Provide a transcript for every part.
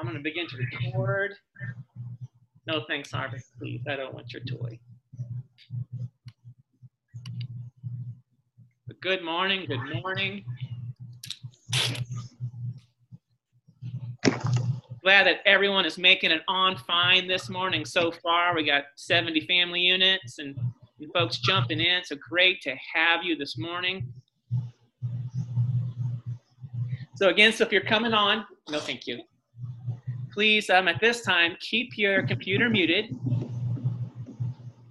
I'm going to begin to record. No thanks, Harvey. Please, I don't want your toy. Good morning. Good morning. Glad that everyone is making it on fine this morning so far. We got 70 family units and, and folks jumping in. So great to have you this morning. So again, so if you're coming on, no thank you. Please, um, at this time, keep your computer muted.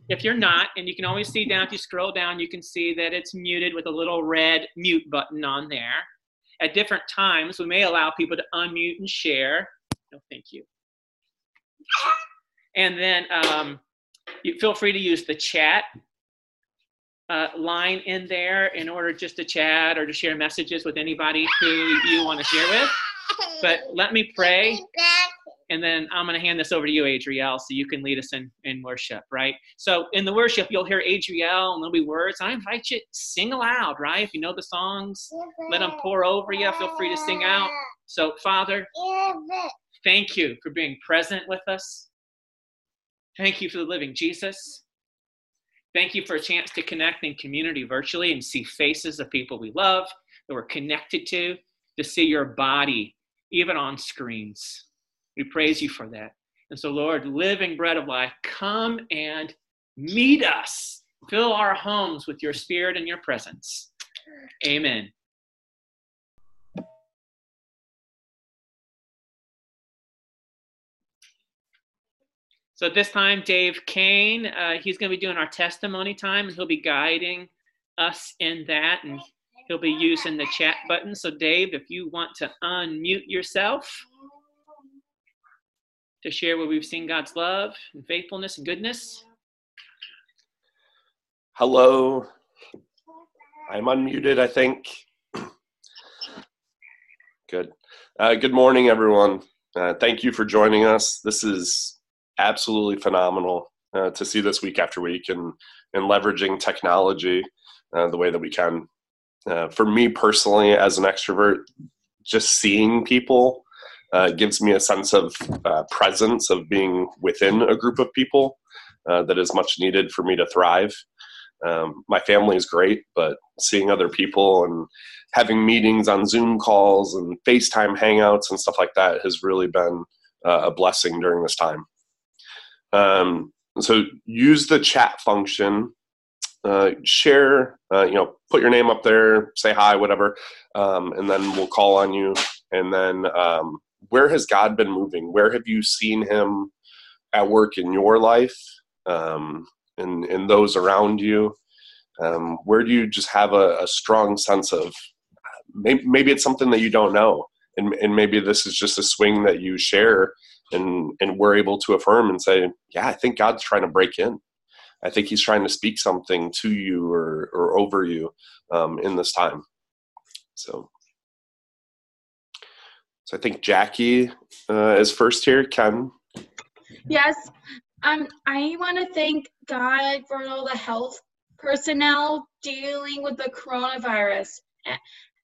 If you're not, and you can always see down, if you scroll down, you can see that it's muted with a little red mute button on there. At different times, we may allow people to unmute and share. No, thank you. And then um, you feel free to use the chat uh, line in there in order just to chat or to share messages with anybody who you want to share with. But let me pray, and then I'm going to hand this over to you, Adriel, so you can lead us in, in worship, right? So in the worship, you'll hear Adriel, and there'll be words. I invite you to sing aloud, right? If you know the songs, let them pour over you. Feel free to sing out. So, Father, thank you for being present with us. Thank you for the living Jesus. Thank you for a chance to connect in community virtually and see faces of people we love, that we're connected to, to see your body, even on screens. We praise you for that. And so, Lord, living bread of life, come and meet us. Fill our homes with your spirit and your presence. Amen. So at this time, Dave Kane, uh, he's going to be doing our testimony time, and he'll be guiding us in that, and he'll be using the chat button. So Dave, if you want to unmute yourself to share where we've seen God's love and faithfulness and goodness. Hello. I'm unmuted, I think. Good. Uh, good morning, everyone. Uh, thank you for joining us. This is absolutely phenomenal uh, to see this week after week and and leveraging technology uh, the way that we can. Uh, for me personally, as an extrovert, just seeing people uh, gives me a sense of uh, presence of being within a group of people uh, that is much needed for me to thrive. Um, my family is great, but seeing other people and having meetings on Zoom calls and FaceTime hangouts and stuff like that has really been a blessing during this time. Um, so use the chat function. Uh, share, uh, you know, put your name up there, say hi, whatever, um, and then we'll call on you. And then, um, where has God been moving? Where have you seen Him at work in your life um, and, and those around you? Um, where do you just have a, a strong sense of maybe, maybe, it's something that you don't know, and, and maybe this is just a swing that you share and and we're able to affirm and say yeah i think god's trying to break in i think he's trying to speak something to you or or over you um, in this time so so i think jackie uh, is first here ken yes um i want to thank god for all the health personnel dealing with the coronavirus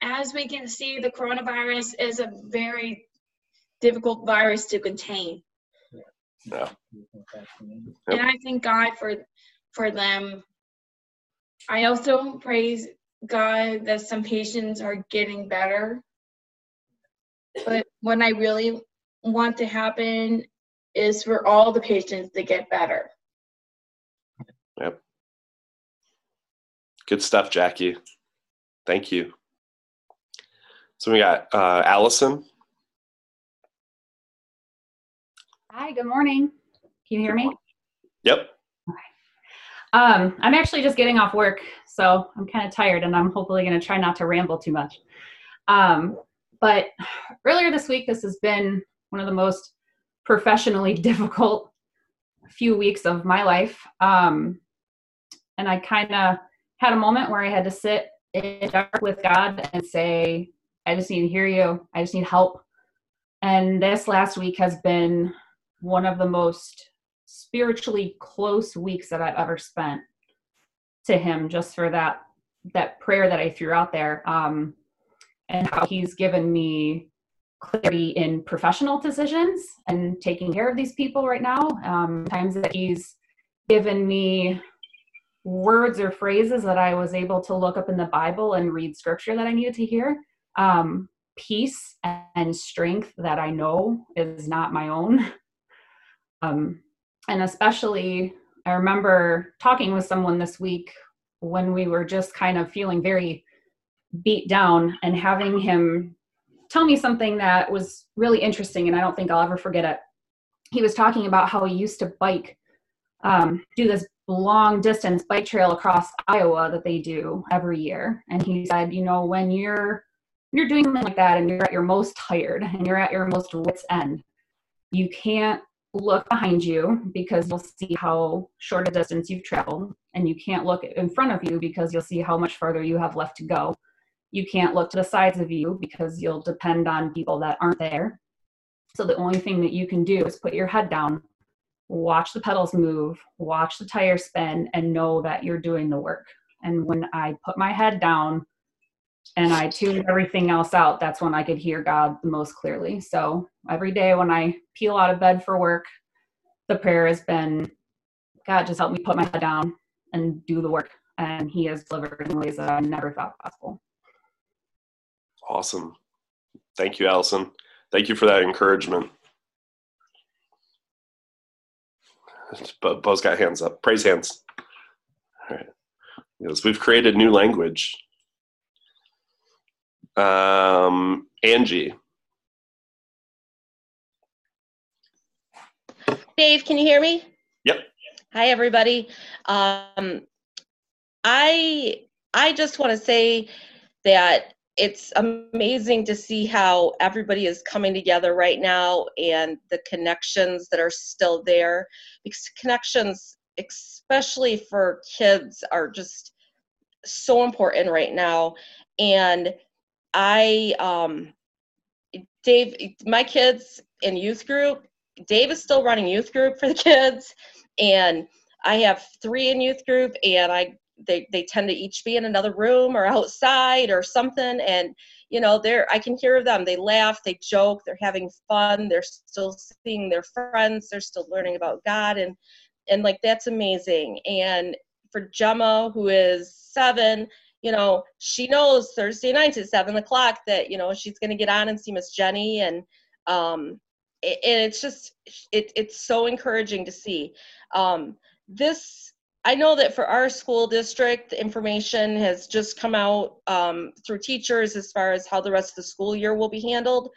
as we can see the coronavirus is a very difficult virus to contain. Yeah. And I thank God for for them. I also praise God that some patients are getting better. But what I really want to happen is for all the patients to get better. Yep. Good stuff, Jackie. Thank you. So we got uh, Allison. Hi, good morning. Can you hear me? Yep. Um, I'm actually just getting off work, so I'm kind of tired and I'm hopefully going to try not to ramble too much. Um, but earlier this week, this has been one of the most professionally difficult few weeks of my life. Um, and I kind of had a moment where I had to sit in dark with God and say, I just need to hear you. I just need help. And this last week has been one of the most spiritually close weeks that I've ever spent to him just for that that prayer that I threw out there um and how he's given me clarity in professional decisions and taking care of these people right now. Um, times that he's given me words or phrases that I was able to look up in the Bible and read scripture that I needed to hear. Um, peace and strength that I know is not my own. Um, and especially, I remember talking with someone this week when we were just kind of feeling very beat down and having him tell me something that was really interesting and I don't think I'll ever forget it. He was talking about how he used to bike, um, do this long distance bike trail across Iowa that they do every year. And he said, you know, when you're you're doing something like that and you're at your most tired and you're at your most wits end, you can't look behind you because you'll see how short a distance you've traveled and you can't look in front of you because you'll see how much farther you have left to go you can't look to the sides of you because you'll depend on people that aren't there. So the only thing that you can do is put your head down, watch the pedals move, watch the tire spin, and know that you're doing the work. And when I put my head down and I tuned everything else out, that's when I could hear God the most clearly. So every day when I peel out of bed for work, the prayer has been God, just help me put my head down and do the work. And He has delivered in ways that I never thought possible. Awesome. Thank you, Allison. Thank you for that encouragement. Bo's got hands up. Praise hands. All right. Yes, we've created new language. Um, Angie. Dave, can you hear me? Yep. Hi, everybody. Um, I I just want to say that it's amazing to see how everybody is coming together right now and the connections that are still there. Because connections especially for kids are just so important right now. And i um dave my kids in youth group dave is still running youth group for the kids. And i have three in youth group and i they they tend to each be in another room or outside or something. And you know they're i can hear them. They laugh they joke they're having fun they're still seeing their friends they're still learning about god and and like that's amazing. And for gemma who is seven you know she knows thursday nights at seven o'clock that you know she's going to get on and see miss jenny. And um and it's just it, it's so encouraging to see. Um this I know that for our school district, the information has just come out um, through teachers as far as how the rest of the school year will be handled.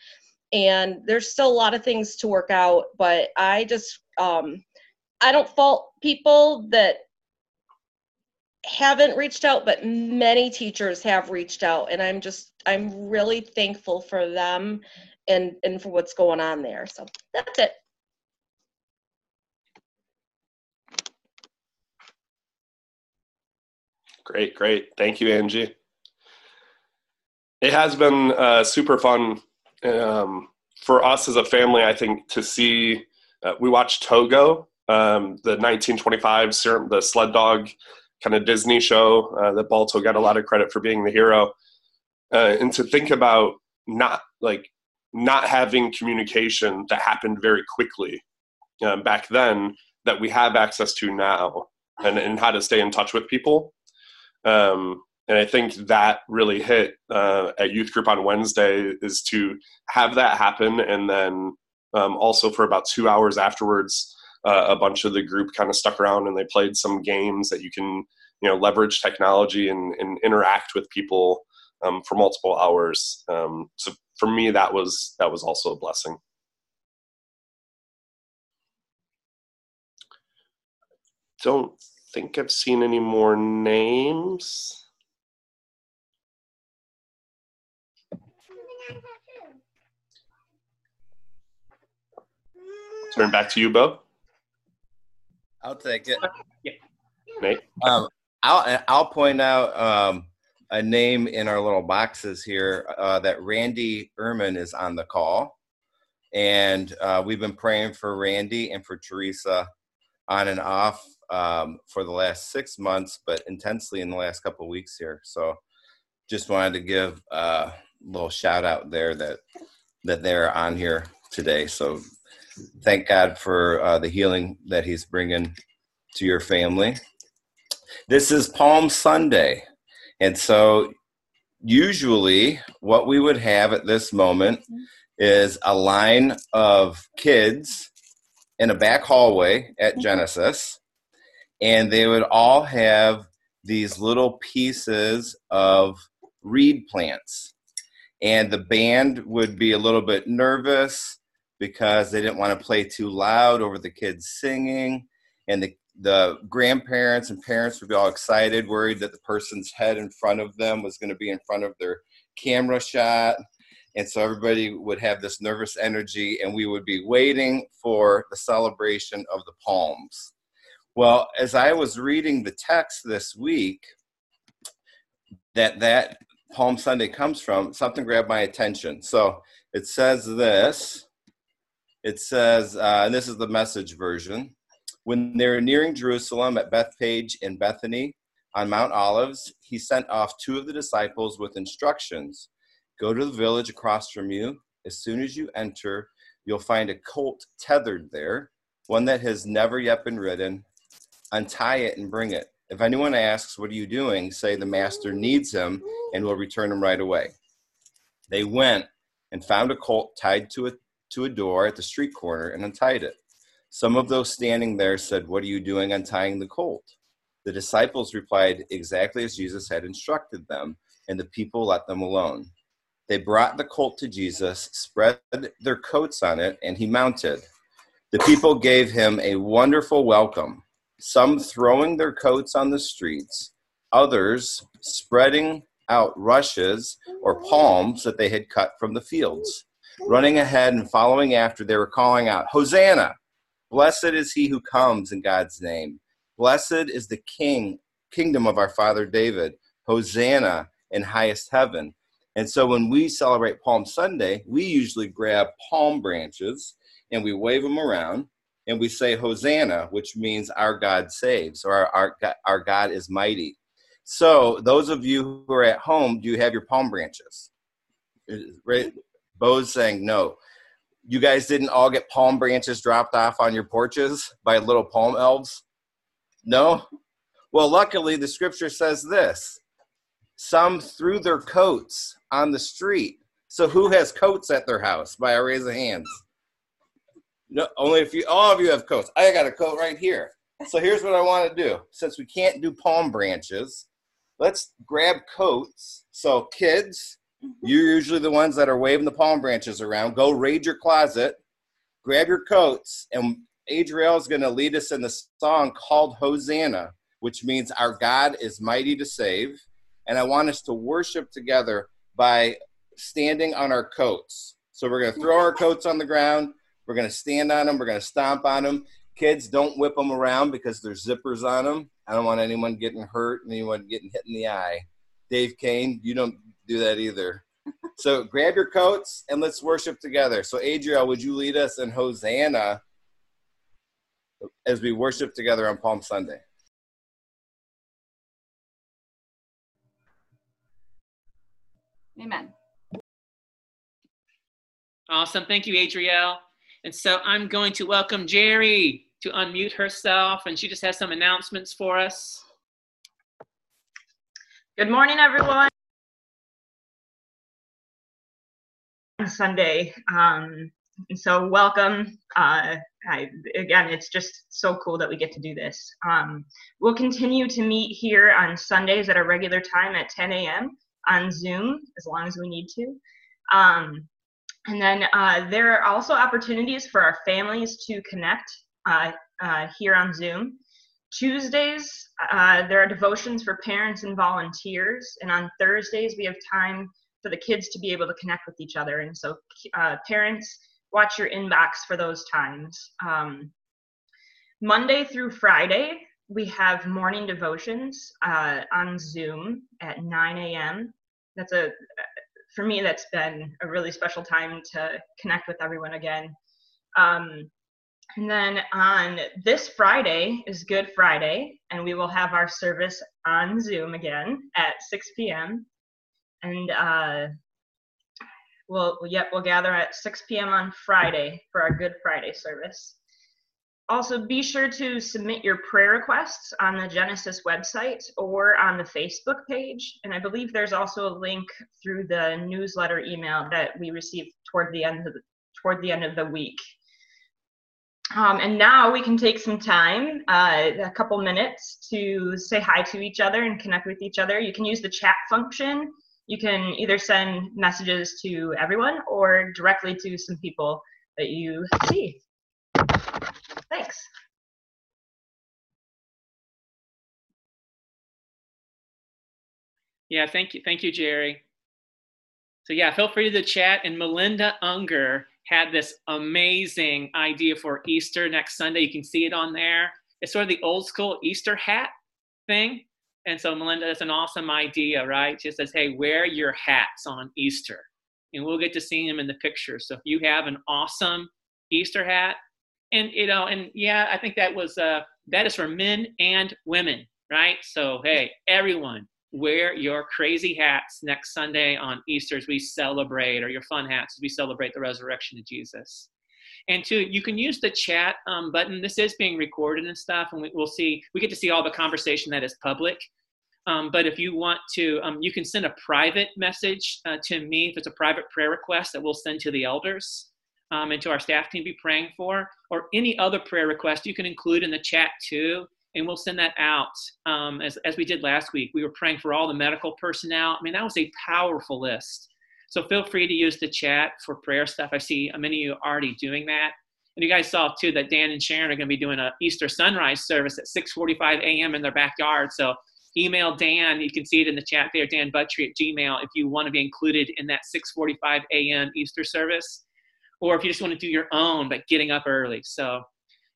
And there's still a lot of things to work out, but I just, um, I don't fault people that haven't reached out, but many teachers have reached out. And I'm just, I'm really thankful for them and, and for what's going on there. So that's it. Great, great. Thank you, Angie. It has been uh, super fun um, for us as a family, I think, to see. Uh, we watched Togo, um, the 1925 the sled dog kind of Disney show uh, that Balto got a lot of credit for being the hero. Uh, and to think about not like not having communication that happened very quickly um, back then that we have access to now and, and how to stay in touch with people um, and I think that really hit uh, at youth group on Wednesday is to have that happen, and then um, also for about two hours afterwards, uh, a bunch of the group kind of stuck around and they played some games that you can you know leverage technology and, and interact with people um, for multiple hours. Um, so for me, that was that was also a blessing. Don't think I've seen any more names. Turn back to you, Bo. I'll take it. Yeah. Nate. Um, I'll I'll point out um, a name in our little boxes here uh, that Randy Ehrman is on the call, and uh, we've been praying for Randy and for Teresa on and off um, for the last six months, but intensely in the last couple weeks here. So just wanted to give a little shout out there that that they're on here today. So thank God for uh, the healing that He's bringing to your family. This is Palm Sunday. And so usually what we would have at this moment is a line of kids in a back hallway at mm-hmm. Genesis, and they would all have these little pieces of reed plants. And the band would be a little bit nervous because they didn't want to play too loud over the kids singing. And the, the grandparents and parents would be all excited, worried that the person's head in front of them was going to be in front of their camera shot. And so everybody would have this nervous energy, and we would be waiting for the celebration of the palms. Well, as I was reading the text this week, that that Palm Sunday comes from, something grabbed my attention. So it says this. It says, uh, and this is the message version. When they were nearing Jerusalem at Bethphage in Bethany on Mount Olives, he sent off two of the disciples with instructions Go to the village across from you. As soon as you enter, you'll find a colt tethered there, one that has never yet been ridden. Untie it and bring it. If anyone asks, What are you doing? say the master needs him and will return him right away. They went and found a colt tied to a, to a door at the street corner and untied it. Some of those standing there said, What are you doing untying the colt? The disciples replied exactly as Jesus had instructed them, and the people let them alone. They brought the colt to Jesus, spread their coats on it, and he mounted. The people gave him a wonderful welcome, some throwing their coats on the streets, others spreading out rushes or palms that they had cut from the fields. Running ahead and following after, they were calling out, Hosanna! Blessed is he who comes in God's name. Blessed is the king, kingdom of our father David. Hosanna in highest heaven. And so when we celebrate Palm Sunday, we usually grab palm branches and we wave them around and we say Hosanna, which means our God saves or our, our, our God is mighty. So those of you who are at home, do you have your palm branches? Right? Bo's saying no. You guys didn't all get palm branches dropped off on your porches by little palm elves? No? Well, luckily, the scripture says this some threw their coats on the street. So who has coats at their house? By a raise of hands. No, only if you all of you have coats. I got a coat right here. So here's what I want to do. Since we can't do palm branches, let's grab coats. So kids, mm-hmm. you're usually the ones that are waving the palm branches around. Go raid your closet, grab your coats, and Adriel is going to lead us in the song called Hosanna, which means our God is mighty to save and I want us to worship together by standing on our coats. So we're going to throw our coats on the ground. We're going to stand on them. We're going to stomp on them. Kids, don't whip them around because there's zippers on them. I don't want anyone getting hurt, and anyone getting hit in the eye. Dave Kane, you don't do that either. So grab your coats and let's worship together. So Adriel, would you lead us in Hosanna as we worship together on Palm Sunday? Amen. Awesome. Thank you, Adriel. And so I'm going to welcome Jerry to unmute herself, and she just has some announcements for us. Good morning, everyone. Sunday. Um, so welcome. Uh, I, again, it's just so cool that we get to do this. Um, we'll continue to meet here on Sundays at a regular time at 10 a.m on Zoom as long as we need to. Um, and then uh, there are also opportunities for our families to connect uh, uh, here on Zoom. Tuesdays, uh, there are devotions for parents and volunteers. And on Thursdays, we have time for the kids to be able to connect with each other. And so, uh, parents, watch your inbox for those times. Um, Monday through Friday, we have morning devotions uh, on Zoom at 9 a.m. That's a, for me, that's been a really special time to connect with everyone again. Um, and then on this Friday is Good Friday, and we will have our service on Zoom again at 6 p.m. And uh, We'll yet we'll gather at 6 p.m. on Friday for our Good Friday service. Also, be sure to submit your prayer requests on the Genesis website or on the Facebook page. And I believe there's also a link through the newsletter email that we received toward the end of the, toward the end of the week. Um, and now we can take some time, uh, a couple minutes, to say hi to each other and connect with each other. You can use the chat function. You can either send messages to everyone or directly to some people that you see. Yeah, thank you. Thank you, Jerry. So yeah, feel free to chat. And Melinda Unger had this amazing idea for Easter next Sunday. You can see it on there. It's sort of the old school Easter hat thing. And so Melinda, that's an awesome idea, right? She says, hey, wear your hats on Easter. And we'll get to see them in the picture. So if you have an awesome Easter hat, and you know, and yeah, I think that was uh that is for men and women, right? So hey, everyone, wear your crazy hats next Sunday on Easter as we celebrate, or your fun hats as we celebrate the resurrection of Jesus. And two, you can use the chat um, button. This is being recorded and stuff, and we, will see. We get to see all the conversation that is public. Um, but if you want to, um, you can send a private message uh, to me if it's a private prayer request that we'll send to the elders um, and to our staff team be praying for, or any other prayer request you can include in the chat too, and we'll send that out um, as, as we did last week. We were praying for all the medical personnel. I mean, that was a powerful list. So feel free to use the chat for prayer stuff. I see many of you already doing that. And you guys saw too that Dan and Sharon are going to be doing a Easter sunrise service at 6:45 a.m. in their backyard. So email Dan. You can see it in the chat there, Dan Buttry at Gmail, if you want to be included in that 6:45 a.m. Easter service or if you just want to do your own but getting up early. So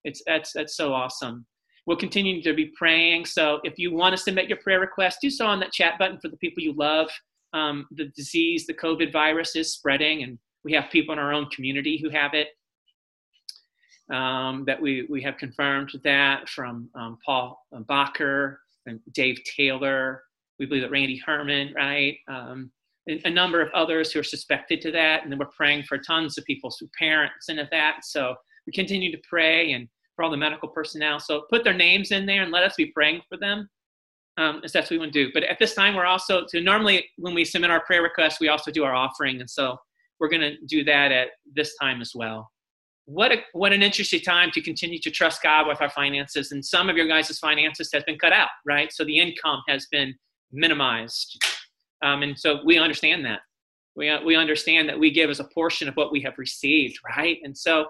it's that's that's so awesome. We'll continue to be praying. So if you want to submit your prayer request do so on that chat button for the people you love. Um, the disease the covid virus is spreading and we have people in our own community who have it. Um, that we, we have confirmed that from um, paul bacher and dave taylor. We believe that randy ehrman right? Um, a number of others who are suspected to that. And then we're praying for tons of people, so parents and of that. So we continue to pray and for all the medical personnel. So put their names in there and let us be praying for them. Um, as that's what we want to do. But at this time, we're also to normally when we submit our prayer requests, we also do our offering, and so we're going to do that at this time as well. What a what an interesting time to continue to trust God with our finances. And some of your guys' finances has been cut out, right? So the income has been minimized. Um, and so we understand that. We, uh, we understand that we give as a portion of what we have received, right? And so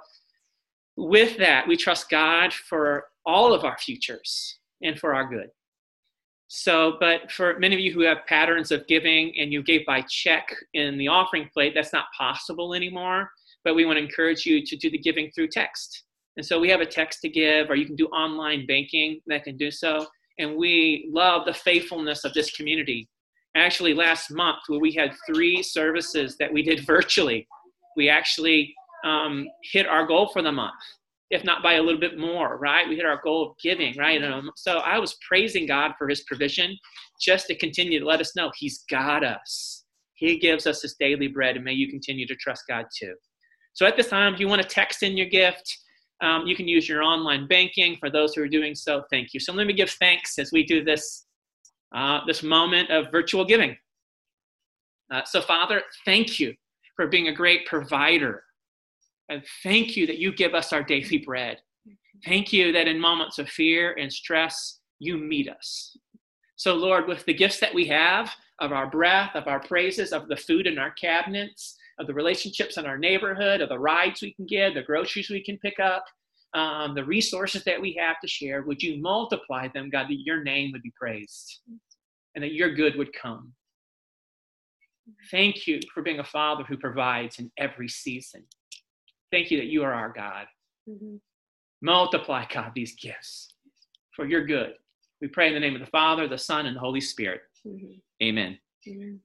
with that, we trust God for all of our futures and for our good. So, but for many of you who have patterns of giving and you gave by check in the offering plate, that's not possible anymore. But we want to encourage you to do the giving through text. And so we have a text to give, or you can do online banking that can do so. And we love the faithfulness of this community actually last month where we had three services that we did virtually. We actually um, hit our goal for the month if not by a little bit more right? We hit our goal of giving right? Um, so i was praising god for his provision just to continue to let us know he's got us. He gives us his daily bread and may you continue to trust god too. So at this time if you want to text in your gift um, you can use your online banking. For those who are doing so thank you. So let me give thanks as we do this uh, this moment of virtual giving. Uh, so, Father, thank you for being a great provider. And thank you that you give us our daily bread. Thank you that in moments of fear and stress, you meet us. So, Lord, with the gifts that we have of our breath, of our praises, of the food in our cabinets, of the relationships in our neighborhood, of the rides we can get, the groceries we can pick up, um, the resources that we have to share, would you multiply them, God, that your name would be praised and that your good would come. Thank you for being a father who provides in every season. Thank you that you are our God. Mm-hmm. Multiply, God, these gifts for your good. We pray in the name of the Father, the Son, and the Holy Spirit. Mm-hmm. Amen. Mm-hmm.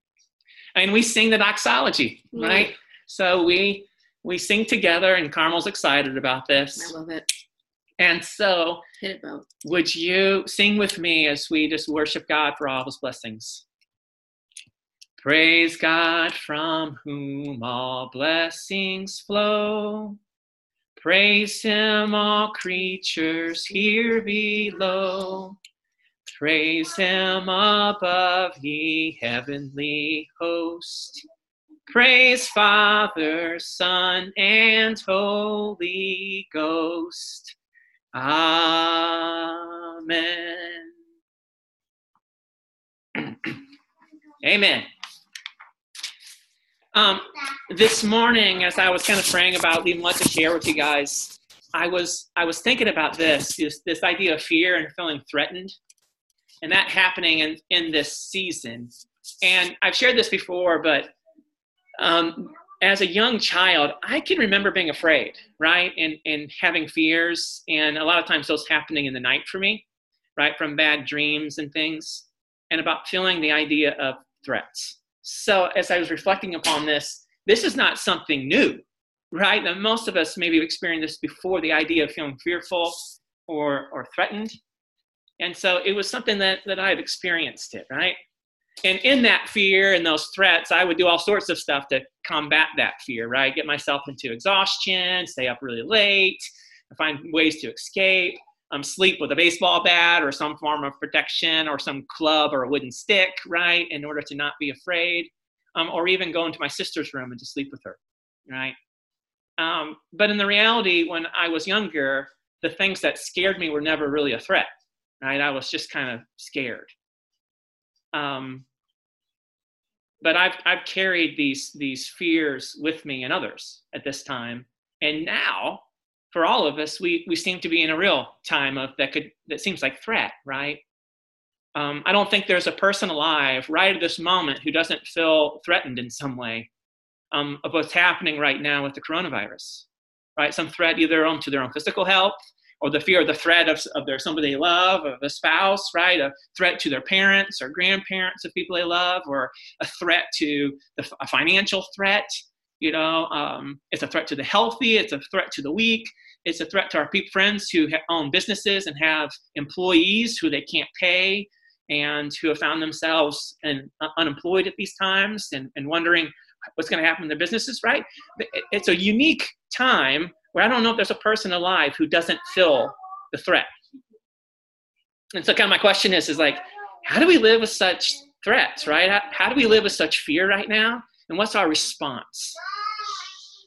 And we sing the doxology, right? So we we sing together, and Carmel's excited about this. I love it. And so, Hit it, would you sing with me as we just worship God for all his blessings? Praise God from whom all blessings flow. Praise him, all creatures here below. Praise him above, ye heavenly host. Praise Father, Son, and Holy Ghost. Amen. Amen. Um, this morning, as I was kind of praying about even what to share with you guys, I was I was thinking about this this, this idea of fear and feeling threatened, and that happening in in this season. And I've shared this before, but um, as a young child, I can remember being afraid, right, and and having fears, and a lot of times those happening in the night for me, right, from bad dreams and things, and about feeling the idea of threats so as I was reflecting upon this, this is not something new, right? Now, most of us maybe have experienced this before the idea of feeling fearful or, or threatened. And so it was something that, that I had experienced it, right? And in that fear and those threats, I would do all sorts of stuff to combat that fear, right? Get myself into exhaustion, stay up really late, find ways to escape um, sleep with a baseball bat or some form of protection or some club or a wooden stick, right, in order to not be afraid, um, or even go into my sister's room and to sleep with her, right? Um, but in the reality, when I was younger, the things that scared me were never really a threat, right? I was just kind of scared. Um, but I've, I've carried these, these fears with me and others at this time. And now for all of us, we, we seem to be in a real time of that could that seems like threat, right? Um, I don't think there's a person alive right at this moment who doesn't feel threatened in some way um, of what's happening right now with the coronavirus, right? Some threat either on to their own physical health or the fear of the threat of, of their somebody they love, of a spouse, right? A threat to their parents or grandparents of people they love, or a threat to the, a financial threat. You know, um, it's a threat to the healthy. It's a threat to the weak. It's a threat to our people, friends who own businesses and have employees who they can't pay and who have found themselves uh, unemployed at these times and, and wondering what's going to happen in their businesses, right? It's a unique time where I don't know if there's a person alive who doesn't feel the threat. And so, kind of my question is, is like, how do we live with such threats, right? How, how do we live with such fear right now? And what's our response?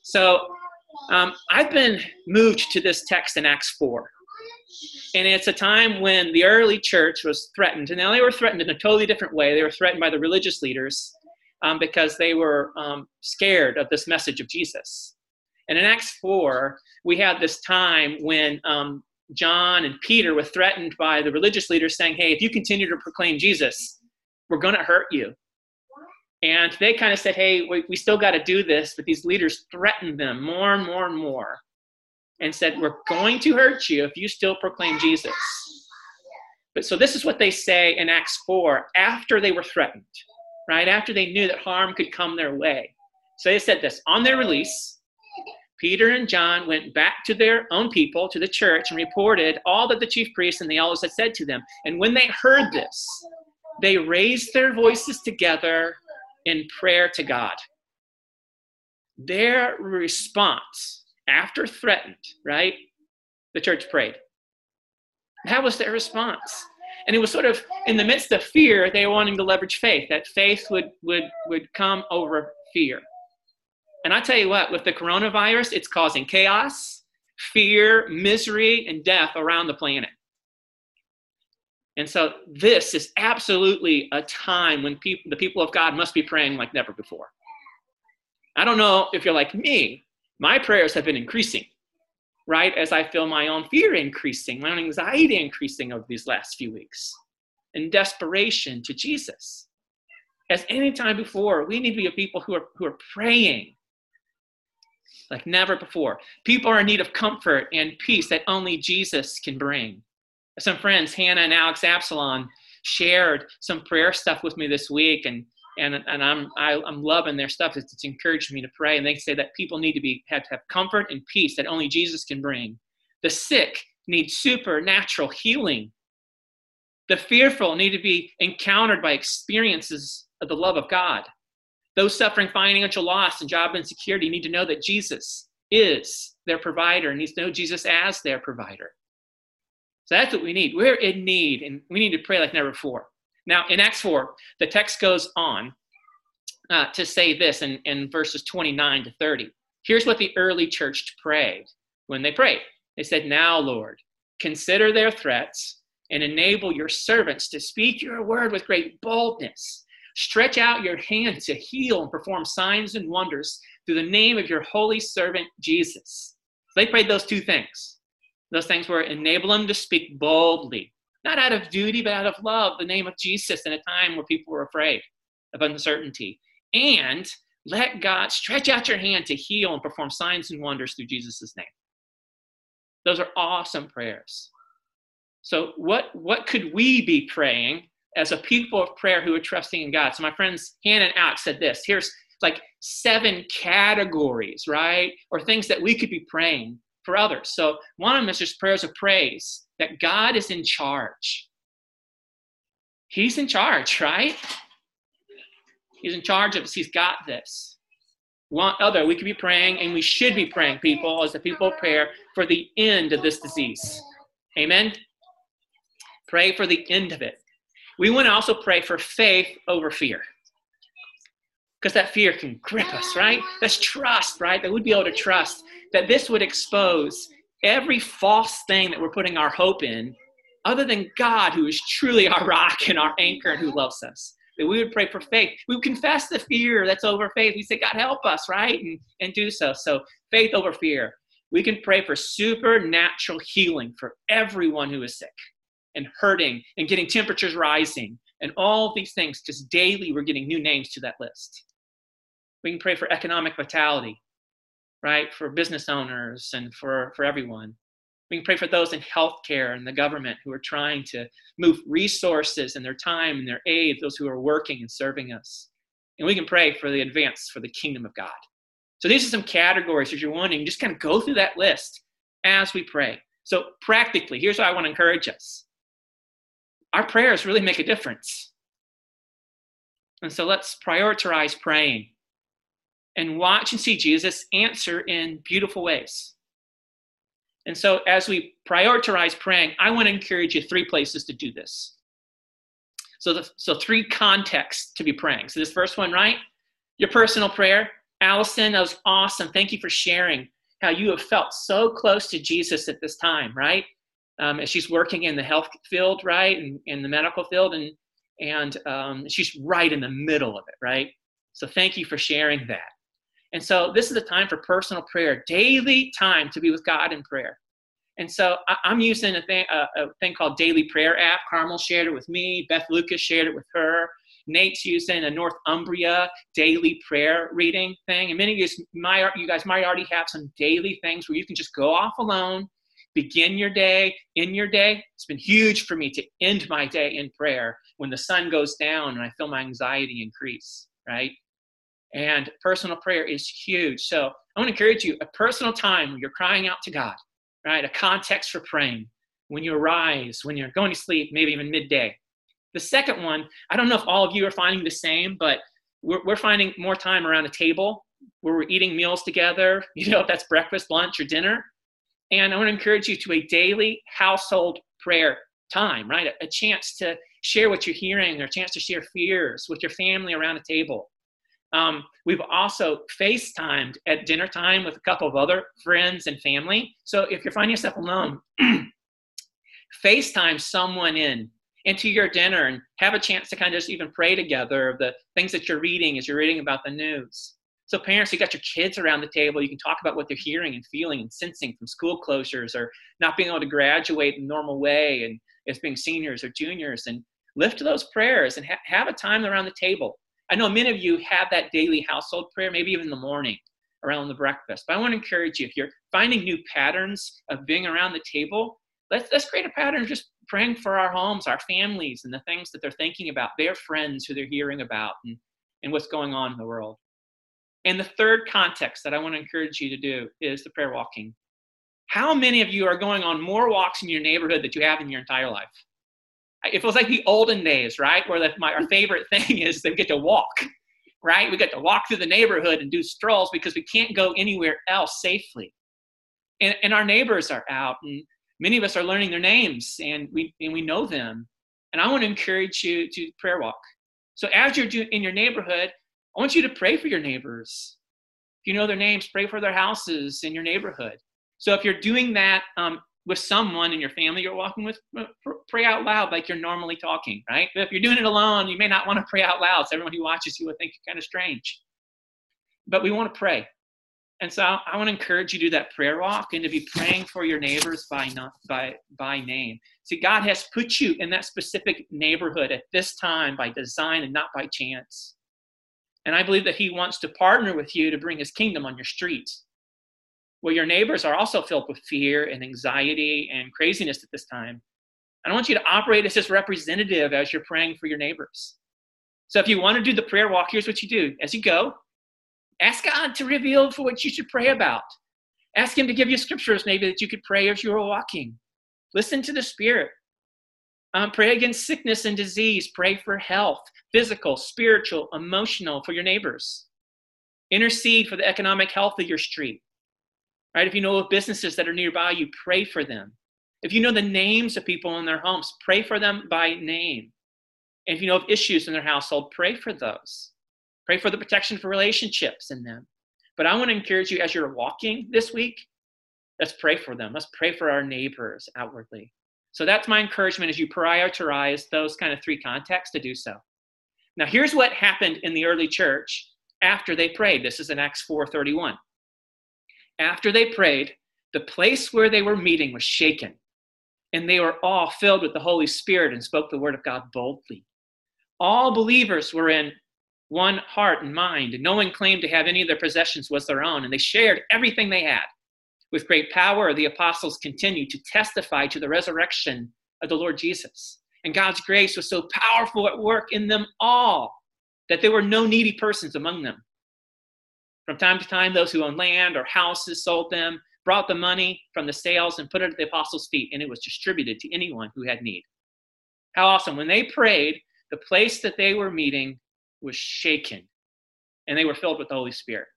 So, um, I've been moved to this text in Acts 4. And it's a time when the early church was threatened. And now they were threatened in a totally different way. They were threatened by the religious leaders um, because they were um, scared of this message of Jesus. And in Acts 4, we had this time when um, John and Peter were threatened by the religious leaders saying, Hey, if you continue to proclaim Jesus, we're going to hurt you. And they kind of said, hey, we, we still got to do this. But these leaders threatened them more and more and more and said, we're going to hurt you if you still proclaim Jesus. But so this is what they say in Acts 4 after they were threatened, right? After they knew that harm could come their way. So they said this on their release, Peter and John went back to their own people, to the church, and reported all that the chief priests and the elders had said to them. And when they heard this, they raised their voices together in prayer to God. Their response after threatened, right? The church prayed. That was their response. And it was sort of in the midst of fear, they were wanting to leverage faith, that faith would, would, would come over fear. And I tell you what, with the coronavirus, it's causing chaos, fear, misery, and death around the planet. And so this is absolutely a time when the people of God must be praying like never before. I don't know if you're like me, my prayers have been increasing, right? As I feel my own fear increasing, my own anxiety increasing over these last few weeks, in desperation to Jesus. As any time before, we need to be a people who are, who are praying like never before. People are in need of comfort and peace that only Jesus can bring some friends, Hannah and Alex Absalom, shared some prayer stuff with me this week, and and and I'm I, am i am loving their stuff. It's, it's encouraged me to pray, and they say that people need to be have to have comfort and peace that only Jesus can bring. The sick need supernatural healing. The fearful need to be encountered by experiences of the love of God. Those suffering financial loss and job insecurity need to know that Jesus is their provider and needs to know Jesus as their provider. So that's what we need. We're in need, and we need to pray like never before. Now, in Acts 4, the text goes on uh, to say this in, in verses 29 to 30. Here's what the early church prayed when they prayed. They said, Now, Lord, consider their threats and enable your servants to speak your word with great boldness. Stretch out your hand to heal and perform signs and wonders through the name of your holy servant Jesus. So they prayed those two things. Those things were enable them to speak boldly, not out of duty, but out of love, the name of Jesus in a time where people were afraid of uncertainty. And let God stretch out your hand to heal and perform signs and wonders through Jesus' name. Those are awesome prayers. So, what, what could we be praying as a people of prayer who are trusting in God? So, my friends Hannah and Alex said this here's like seven categories, right? Or things that we could be praying for others. So, one of them is just prayers of praise that God is in charge. He's in charge, right? He's in charge of us. He's got this. One other, we could be praying, and we should be praying, people, as the people of prayer, for the end of this disease. Amen. Pray for the end of it. We want to also pray for faith over fear. Because that fear can grip us, right? That's trust, right? That we'd be able to trust that this would expose every false thing that we're putting our hope in, other than God, who is truly our rock and our anchor and who loves us that we would pray for faith. We would confess the fear that's over faith. We say, God, help us, right? And, and do so. So, faith over fear. We can pray for supernatural healing for everyone who is sick and hurting and getting temperatures rising and all these things Just daily we're getting new names to that list. We can pray for economic vitality, right? For business owners and for, for everyone. We can pray for those in healthcare and the government who are trying to move resources and their time and their aid, those who are working and serving us. And we can pray for the advance for the kingdom of God. So these are some categories, if you're wondering, just kind of go through that list as we pray. So practically, here's what I want to encourage us. Our prayers really make a difference. And so let's prioritize praying and watch and see Jesus answer in beautiful ways. And so, as we prioritize praying, I want to encourage you three places to do this. So, the, so three contexts to be praying. So, this first one, right? Your personal prayer. Allison, that was awesome. Thank you for sharing how you have felt so close to Jesus at this time, right? Um, as she's working in the health field, right, and in the medical field, and and um, she's right in the middle of it, right? So, thank you for sharing that. And so this is a time for personal prayer, daily time to be with God in prayer. And so I, am using a thing, a, a thing called Daily Prayer app. Carmel shared it with me. Beth Lucas shared it with her. Nate's using a Northumbria daily prayer reading thing. And many of you, might, you guys might already have some daily things where you can just go off alone, begin your day in your day. It's been huge for me to end my day in prayer when the sun goes down and I feel my anxiety increase, right? And personal prayer is huge. So I want to encourage you a personal time when you're crying out to God, right? A context for praying. When you arise, when you're going to sleep, maybe even midday. The second one, I don't know if all of you are finding the same, but we're, we're finding more time around a table where we're eating meals together, you know, if that's breakfast, lunch, or dinner. And I want to encourage you to a daily household prayer time, right? A, chance to share what you're hearing or a chance to share fears with your family around a table. Um, we've also FaceTimed at dinner time with a couple of other friends and family. So if you're finding yourself alone, FaceTime someone in into your dinner and have a chance to kind of just even pray together of the things that you're reading as you're reading about the news. So parents, you got your kids around the table. You can talk about what they're hearing and feeling and sensing from school closures or not being able to graduate in a normal way and as being seniors or juniors and lift those prayers and ha- have a time around the table I know many of you have that daily household prayer, maybe even in the morning around the breakfast. But I want to encourage you if you're finding new patterns of being around the table, let's, let's create a pattern of just praying for our homes, our families, and the things that they're thinking about, their friends who they're hearing about, and, and what's going on in the world. And the third context that I want to encourage you to do is the prayer walking. How many of you are going on more walks in your neighborhood that you have in your entire life? it feels like the olden days, right? Where the, my, our favorite thing is they get to walk. right? We get to walk through the neighborhood and do strolls because we can't go anywhere else safely. And, and our neighbors are out, and many of us are learning their names, and we and we know them. And I want to encourage you to prayer walk. So as you're doing in your neighborhood, I want you to pray for your neighbors. If you know their names, pray for their houses in your neighborhood. So if you're doing that um, with someone in your family you're walking with, pray out loud like you're normally talking, right? But if you're doing it alone, you may not want to pray out loud. So everyone who watches you will think you're kind of strange. But we want to pray. And so I want to encourage you to do that prayer walk and to be praying for your neighbors by not by by name. See, God has put you in that specific neighborhood at this time by design and not by chance. And I believe that He wants to partner with you to bring His kingdom on your streets. Where your neighbors are also filled with fear and anxiety and craziness at this time. I want you to operate as His representative as you're praying for your neighbors. So if you want to do the prayer walk, here's what you do. As you go, Ask God to reveal for what you should pray about. Ask Him to give you scriptures maybe that you could pray as you are walking. Listen to the Spirit. Um, pray against sickness and disease. Pray for health, physical, spiritual, emotional, for your neighbors. Intercede for the economic health of your street. Right? If you know of businesses that are nearby, you pray for them. If you know the names of people in their homes, pray for them by name. And if you know of issues in their household, pray for those. Pray for the protection for relationships in them. But I want to encourage you as you're walking this week, let's pray for them. Let's pray for our neighbors outwardly. So that's my encouragement as you prioritize those kind of three contexts to do so. Now here's what happened in the early church after they prayed. This is in Acts 4:31. After they prayed, the place where they were meeting was shaken, and they were all filled with the Holy Spirit and spoke the word of God boldly. All believers were in one heart and mind, and no one claimed to have any of their possessions was their own, and they shared everything they had. With great power, the apostles continued to testify to the resurrection of the Lord Jesus. And God's grace was so powerful at work in them all that there were no needy persons among them. From time to time, those who owned land or houses sold them, brought the money from the sales, and put it at the apostles' feet, and it was distributed to anyone who had need. How awesome. When they prayed, the place that they were meeting was shaken and they were filled with the Holy Spirit.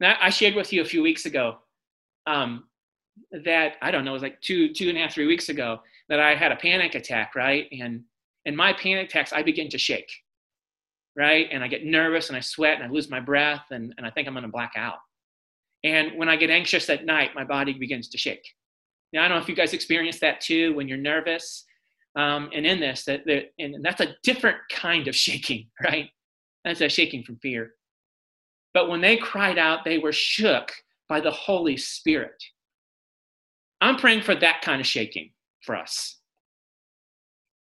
Now, I shared with you a few weeks ago um, that, I don't know, it was like two, two and a half, three weeks ago that I had a panic attack, right? And in my panic attacks, I begin to shake, right? And I get nervous and I sweat and I lose my breath and, and I think I'm to black out. And when I get anxious at night, my body begins to shake. Now, I don't know if you guys experience that too when you're nervous um, and in this that, that and that's a different kind of shaking right that's a shaking from fear but when they cried out they were shook by the holy spirit. I'm praying for that kind of shaking for us.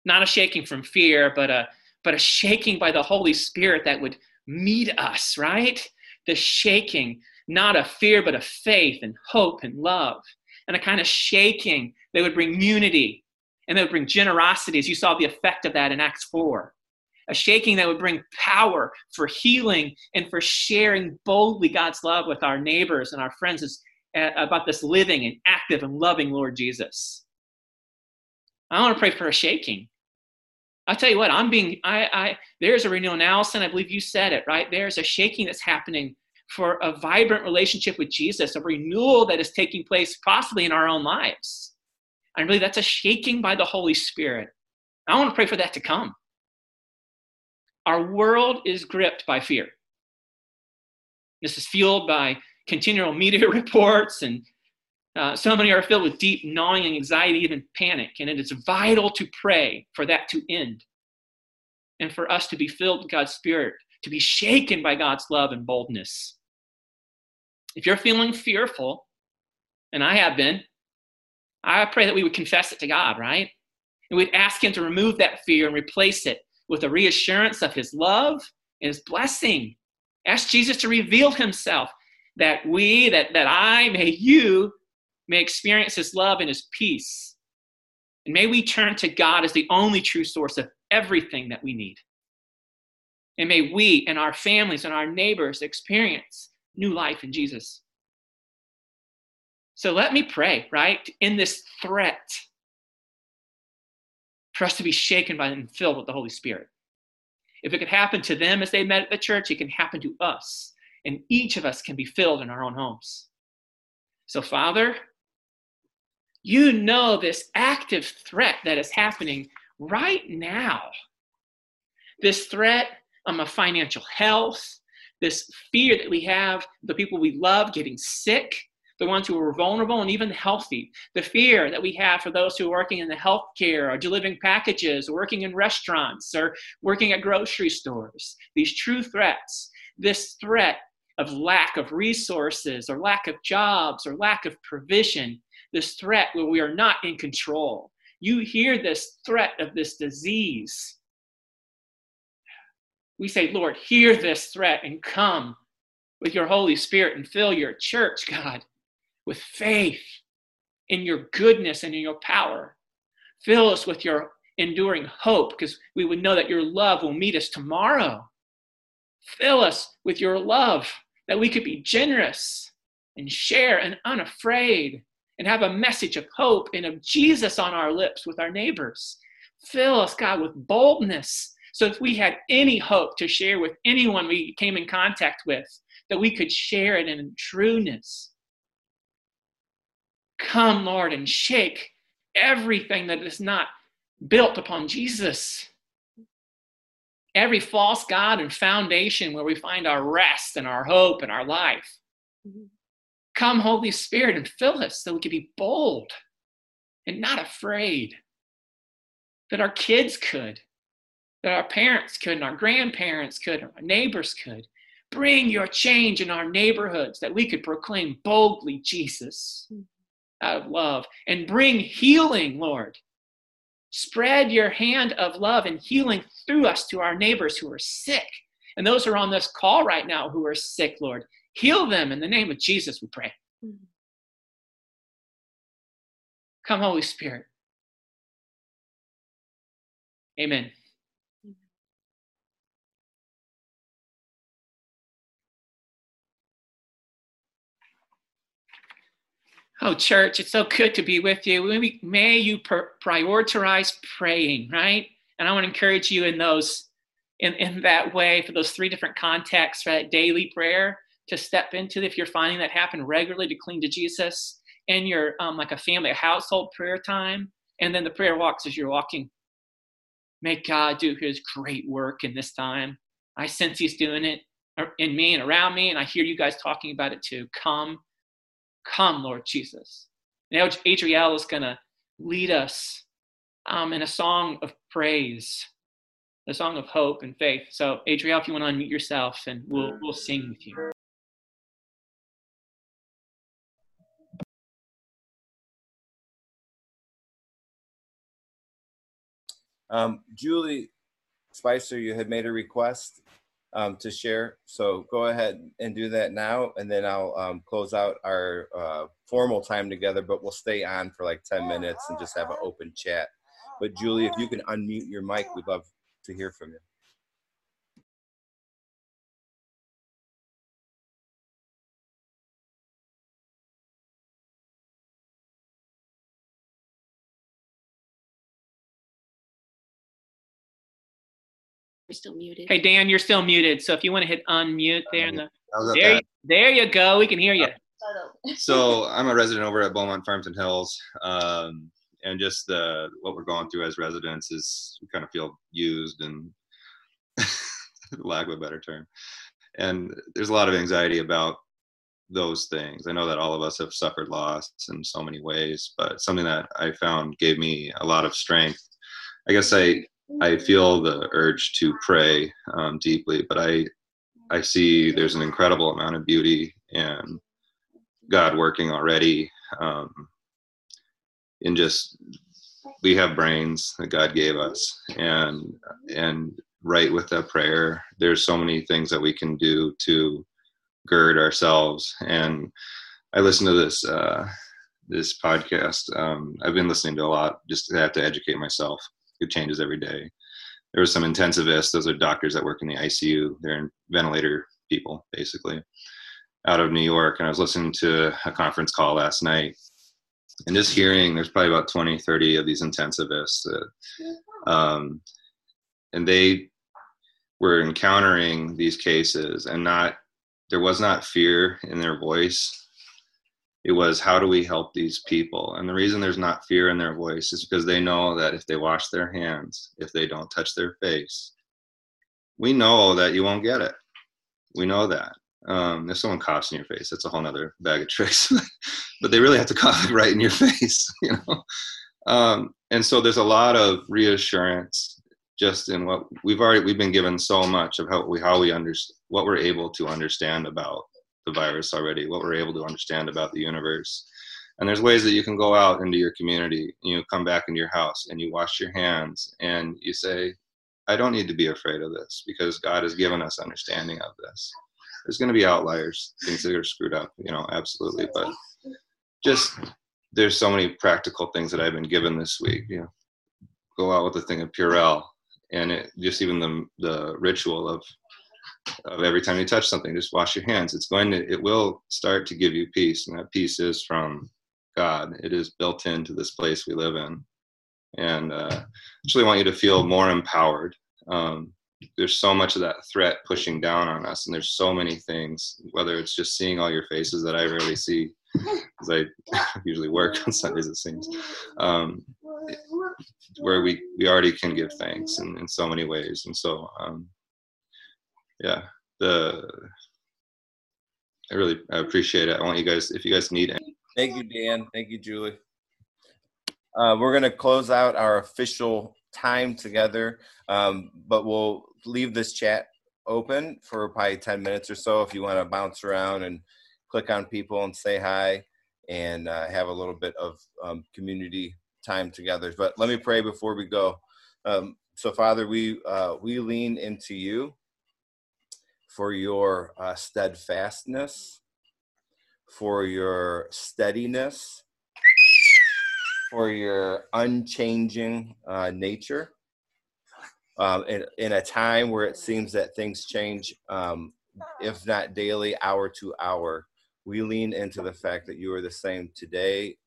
Not a shaking from fear but a but a shaking by the holy spirit that would meet us right? The shaking not of fear but of faith and hope and love. And a kind of shaking that would bring unity and that would bring generosity, as you saw the effect of that in Acts 4. A shaking that would bring power for healing and for sharing boldly God's love with our neighbors and our friends is, uh, about this living and active and loving Lord Jesus. I want to pray for a shaking. I'll tell you what, I'm being, I, I, there's a renewal. Allison, I believe you said it, right? There's a shaking that's happening for a vibrant relationship with Jesus, a renewal that is taking place possibly in our own lives. I believe that's a shaking by the Holy Spirit. I want to pray for that to come. Our world is gripped by fear. This is fueled by continual media reports, and uh, so many are filled with deep gnawing anxiety, even panic. And it is vital to pray for that to end and for us to be filled with God's Spirit, to be shaken by God's love and boldness. If you're feeling fearful, and I have been, I pray that we would confess it to God, right? And we'd ask Him to remove that fear and replace it with a reassurance of His love and His blessing. Ask Jesus to reveal Himself that we, that, that I, may you, may experience His love and His peace. And may we turn to God as the only true source of everything that we need. And may we and our families and our neighbors experience new life in Jesus. So let me pray, right? In this threat for us to be shaken by and filled with the Holy Spirit. If it could happen to them as they met at the church, it can happen to us. And each of us can be filled in our own homes. So, Father, you know this active threat that is happening right now. This threat um, of financial health, this fear that we have, the people we love getting sick, the ones who are vulnerable and even healthy, the fear that we have for those who are working in the healthcare or delivering packages, or working in restaurants, or working at grocery stores, these true threats, this threat of lack of resources or lack of jobs or lack of provision, this threat where we are not in control. You hear this threat of this disease. We say, Lord, hear this threat and come with your Holy Spirit and fill your church, God, with faith in your goodness and in your power. Fill us with your enduring hope because we would know that your love will meet us tomorrow. Fill us with your love that we could be generous and share and unafraid and have a message of hope and of Jesus on our lips with our neighbors. Fill us, God, with boldness so if we had any hope to share with anyone we came in contact with, that we could share it in trueness. Come, Lord, and shake everything that is not built upon Jesus every false God and foundation where we find our rest and our hope and our life. Mm-hmm. Come, Holy Spirit, and fill us so we can be bold and not afraid. That our kids could, that our parents could, and our grandparents could, and our neighbors could. Bring your change in our neighborhoods that we could proclaim boldly Jesus mm-hmm. Out of love and bring healing, Lord, Spread your hand of love and healing through us to our neighbors who are sick. And those who are on this call right now who are sick, Lord, heal them in the name of Jesus, we pray. Mm-hmm. Come, Holy Spirit. Amen. Oh, church, it's so good to be with you. May you prioritize praying, right? And I want to encourage you in those, in, in that way, for those three different contexts, that daily prayer to step into. If you're finding that happen regularly, to cling to Jesus, and your um, like a family, household prayer time, and then the prayer walks as you're walking. May God do His great work in this time. I sense He's doing it in me and around me, and I hear you guys talking about it too. Come Come, Lord Jesus. Now, Adriel is going to lead us um, in a song of praise, a song of hope and faith. So, Adriel, if you want to unmute yourself, and we'll, we'll sing with you. Um, Julie Spicer, you had made a request um, to share. So go ahead and do that now, and then I'll um, close out our uh, formal time together. But we'll stay on for like 10 minutes and just have an open chat. But Julie, if you can unmute your mic, we'd love to hear from you. You're still muted. Hey, Dan, you're still muted. So if you want to hit unmute there in the there, you, there you go. We can hear you. so I'm a resident over at Beaumont Farms and Hills, um, and just the what we're going through as residents is we kind of feel used and lack of a better term. And there's a lot of anxiety about those things. I know that all of us have suffered loss in so many ways, but something that I found gave me a lot of strength. I guess I I feel the urge to pray um, deeply, but I I see there's an incredible amount of beauty and God working already. Um, in just we have brains that God gave us, and and right with that prayer, there's so many things that we can do to gird ourselves. And I listen to this uh, this podcast. Um, I've been listening to a lot just to have to educate myself it changes every day. There was some intensivists; those are doctors that work in the ICU. They're ventilator people, basically, out of New York. And I was listening to a conference call last night, and just hearing there's probably about 20, 30 of these intensivists, um, and they were encountering these cases and not there was not fear in their voice it was how do we help these people? And the reason there's not fear in their voice is because they know that if they wash their hands if they don't touch their face we know that you won't get it. We know that. Um, if someone coughs in your face that's a whole other bag of tricks but they really have to cough right in your face you know? Um, and so there's a lot of reassurance just in what we've already we've been given so much of how we how we understand what we're able to understand about the virus already what we're able to understand about the universe. And there's ways that you can go out into your community you know, come back into your house and you wash your hands and you say i don't need to be afraid of this because god has given us understanding of this. There's going to be outliers things that are screwed up you know absolutely but just there's so many practical things that i've been given this week you know. Go out with a thing of purell and it just even the the ritual of of every time you touch something just wash your hands. It's going to it will start to give you peace and that peace is from god. It is built into this place we live in. And uh, I actually want you to feel more empowered. Um, there's so much of that threat pushing down on us and there's so many things whether it's just seeing all your faces that i rarely see because i usually work on sundays it seems um, where we we already can give thanks in, in so many ways. And so um, yeah the i really I appreciate it i want you guys if you guys need any Thank you, Dan. Thank you, Julie. Uh, we're going to close out our official time together, um, but we'll leave this chat open for probably 10 minutes or so if you want to bounce around and click on people and say hi and uh, have a little bit of um, community time together. But let me pray before we go. Um, so, Father, we uh, we lean into you for your uh, steadfastness, for your steadiness, for your unchanging uh, nature. Um, in, in a time where it seems that things change, um, if not daily, hour to hour, we lean into the fact that you are the same today